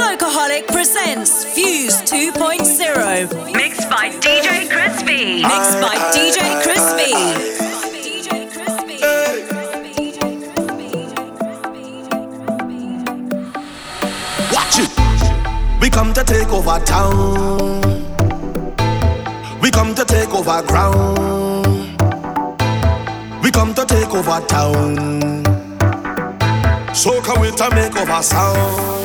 Slowcoholic presents Fuse 2.0. Mixed by DJ Crispy. Mixed by DJ Crispy. Watch it. We come to take over town. We come to take over ground. We come to take over town. So can we to make over sound?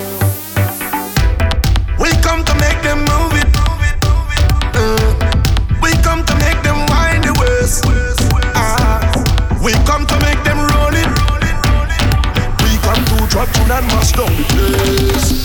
and mash down the place.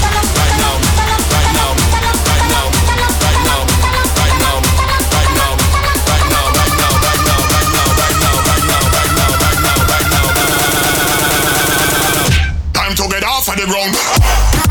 get off of the ground.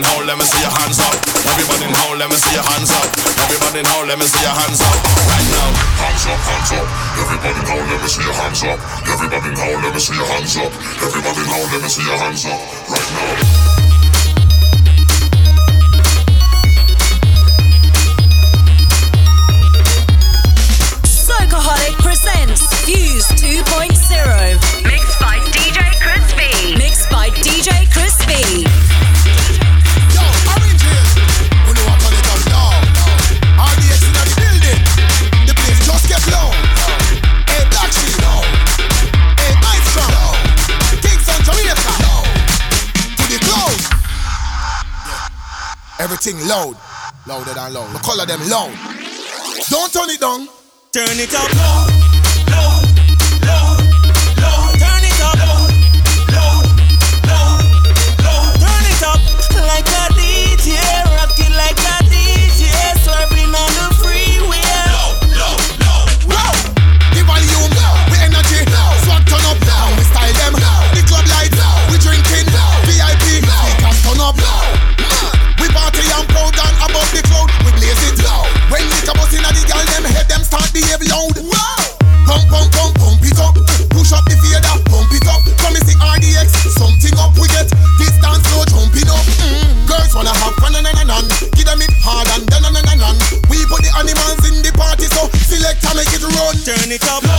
in hole, let me see your hands up. Everybody in hole, let me see your hands up. Everybody in hole, let me see your hands up. Right now. Hands up, hands up. Everybody in hole, let me see your hands up. Everybody in hole, let me see your hands up. Everybody in hole, let me see your hands up. Right now. presents Fuse 2.0. Mixed by DJ Crispy. Mixed by DJ Crispy. Everything loud, louder than loud. The color them loud. Don't turn it down. Turn it up loud. it up.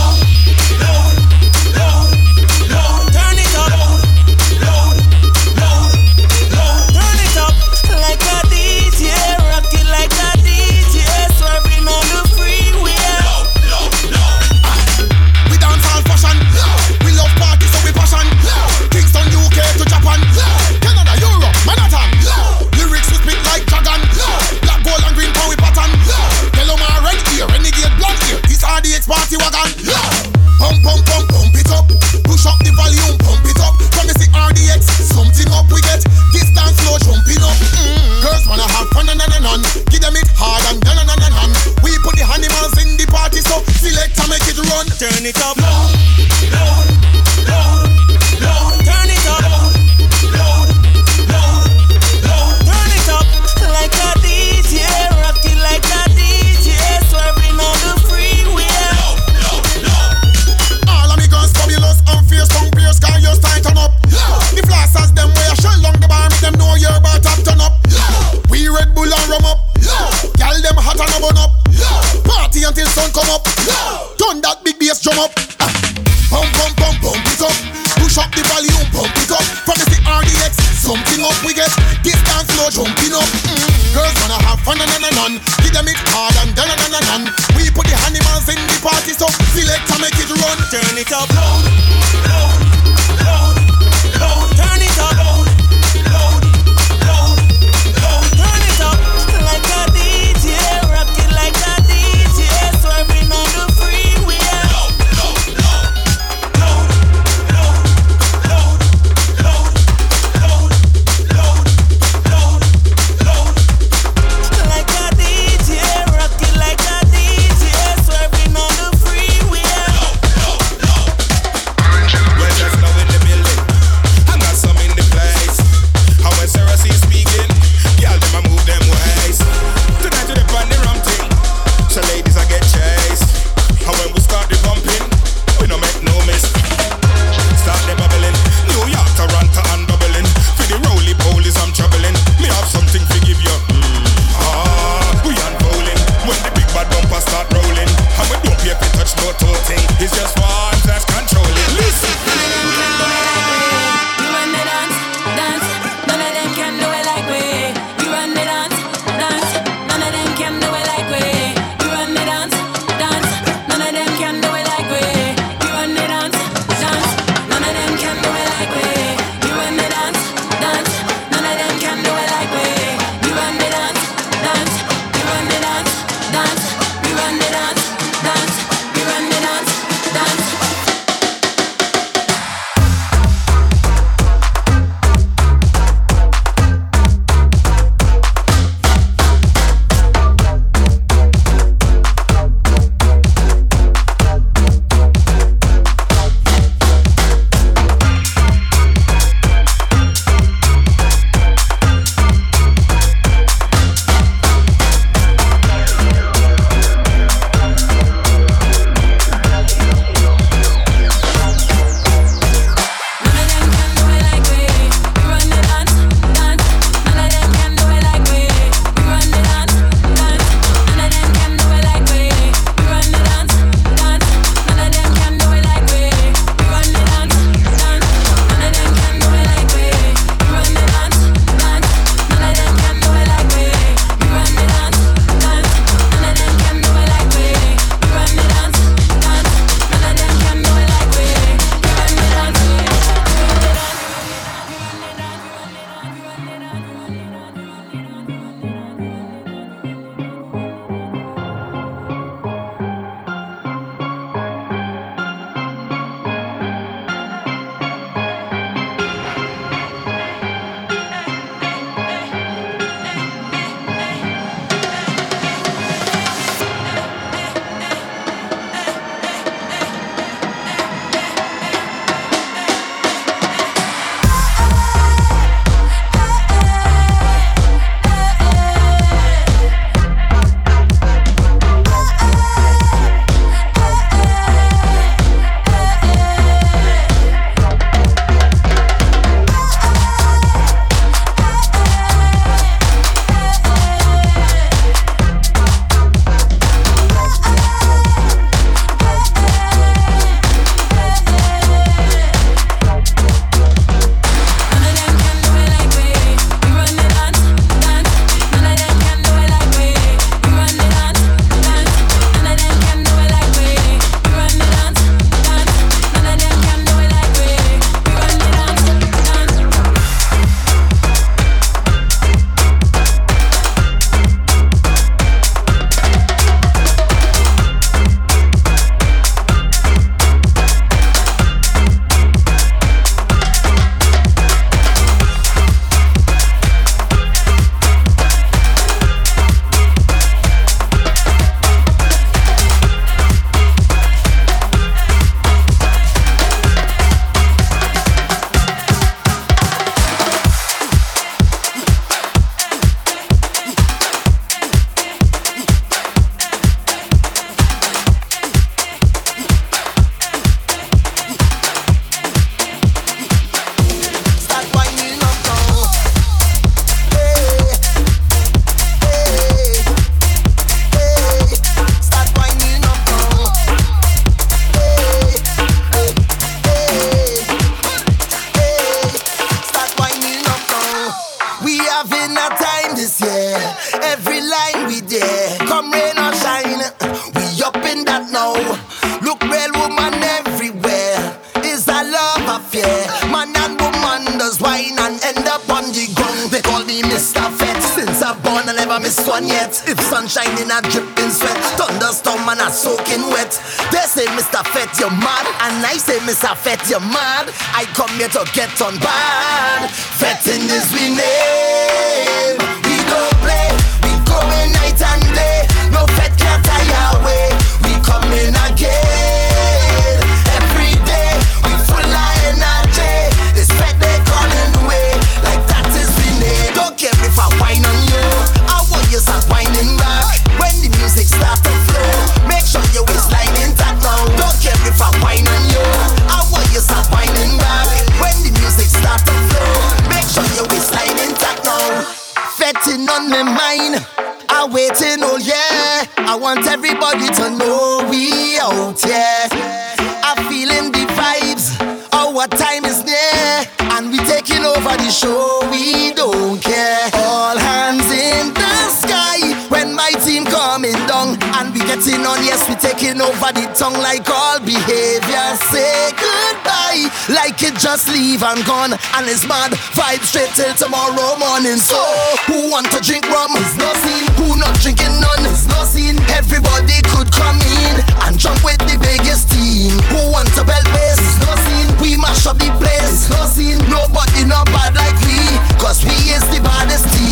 Vibe straight till tomorrow morning. So, who want to drink rum? Is no scene. Who not drinking none? Is no scene. Everybody could come in and jump with the biggest team. Who want to belt bass? Is no scene. We mash up the place. Is no scene. Nobody not bad like we, cause we is the baddest team.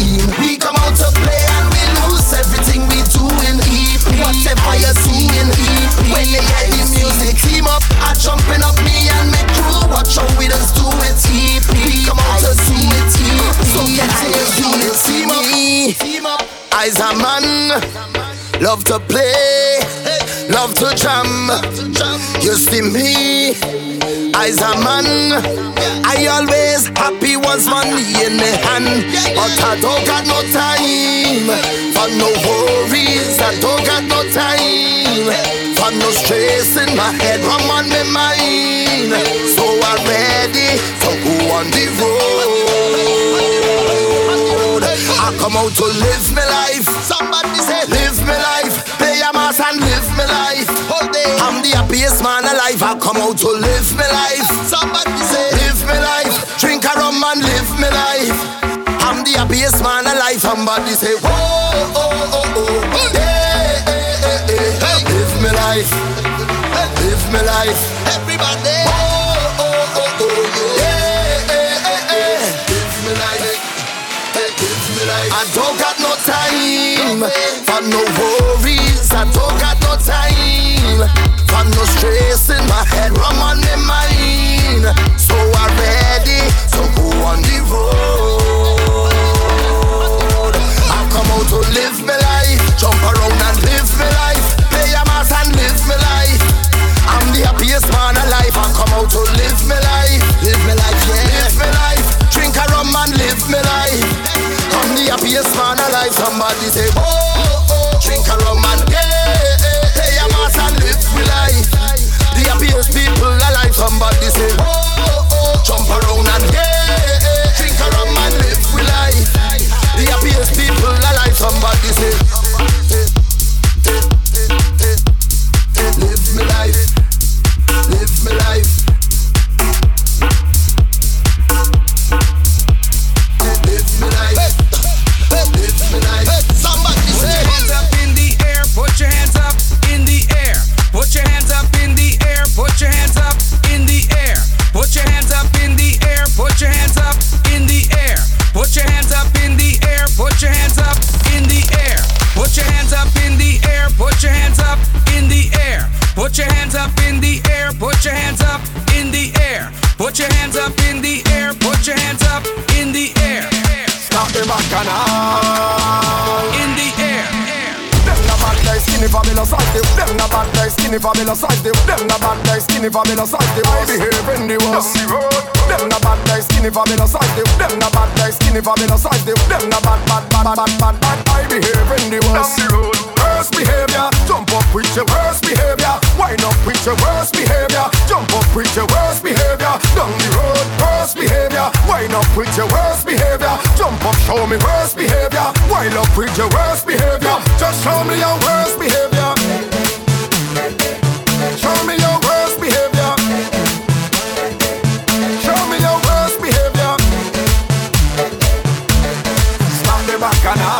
Whatever you're seeing. EP, when they hear the music, team up, I jumping up me and make crew. Watch how we just do it. EP, come out to see it. EP, so get in unit. Team up, team up. I's a man, love to play, love to jam. You see me, I's a man. I always happy once money in my hand, but I don't got no time for no worries. I don't got no time for no stress in my head. I'm on my mind, so I'm ready to go on the road. I come out to live my life. Somebody say, live my life. Play and live my life. I'm the happiest man alive. I come out to live my life. Somebody say, live my life. Drink a rum and live my life. I'm the happiest man alive. Somebody say, whoa, oh, oh, oh. oh. Yeah, eh, eh, eh, eh. Live my life. Live my life. Everybody. Whoa, oh, oh, oh. Yeah. Live my life. I don't got no time for no worries. I don't got no time for no stress in my head. I'm on my mind, so I'm ready to go on the road. I come out to live my life, jump around and live my life, play a mass and live my life. I'm the happiest man alive. I come out to live my life, live my life, yeah, live my life. Drink a rum and live my life. I'm the happiest man alive. Somebody say, oh, Put your hands up in the air. Put your hands up in the air. Stop the bacchanal. In the air. Them na bad like skinny fabulous size the Them na bad like skinny fabulous size the Them na bad like skinny fabulous size the I behave in the worst Them na bad like skinny fabulous size the Them na bad like skinny fabulous size the Them na bad bad bad bad bad bad. I behave in the worst Worst behavior Jump up with your worst behavior Wind up with your worst behavior Jump up with your worst behavior Down the road worst behavior Wind up with your worst behavior Jump up show me worst behavior Wind up with your worst behavior Just show me your worst behavior Show me your worst behavior Show me your worst behavior Stop the bacchanal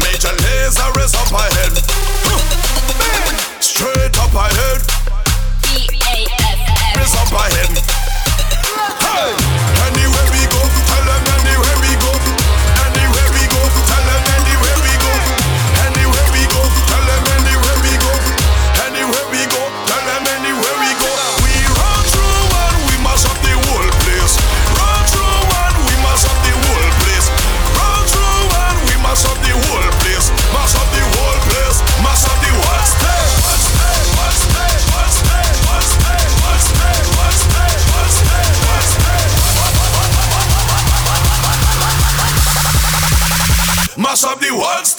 Major Lazer is up ahead. Straight up ahead. B-A-F-F. Is up ahead. What?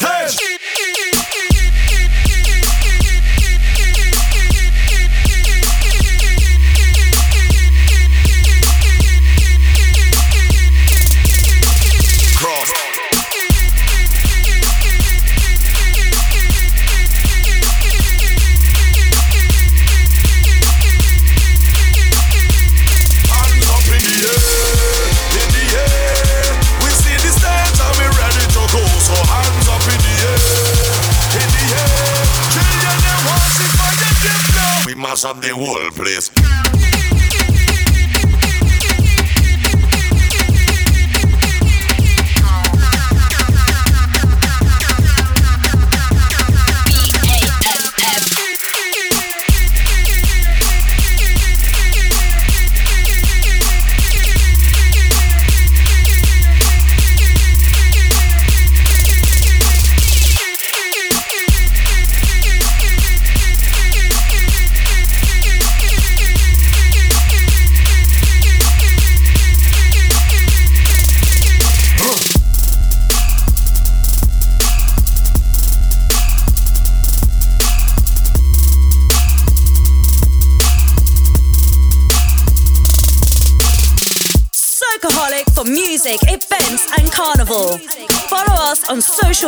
the whole place.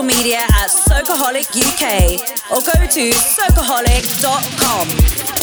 social media at Socaholic UK or go to socaholic.com.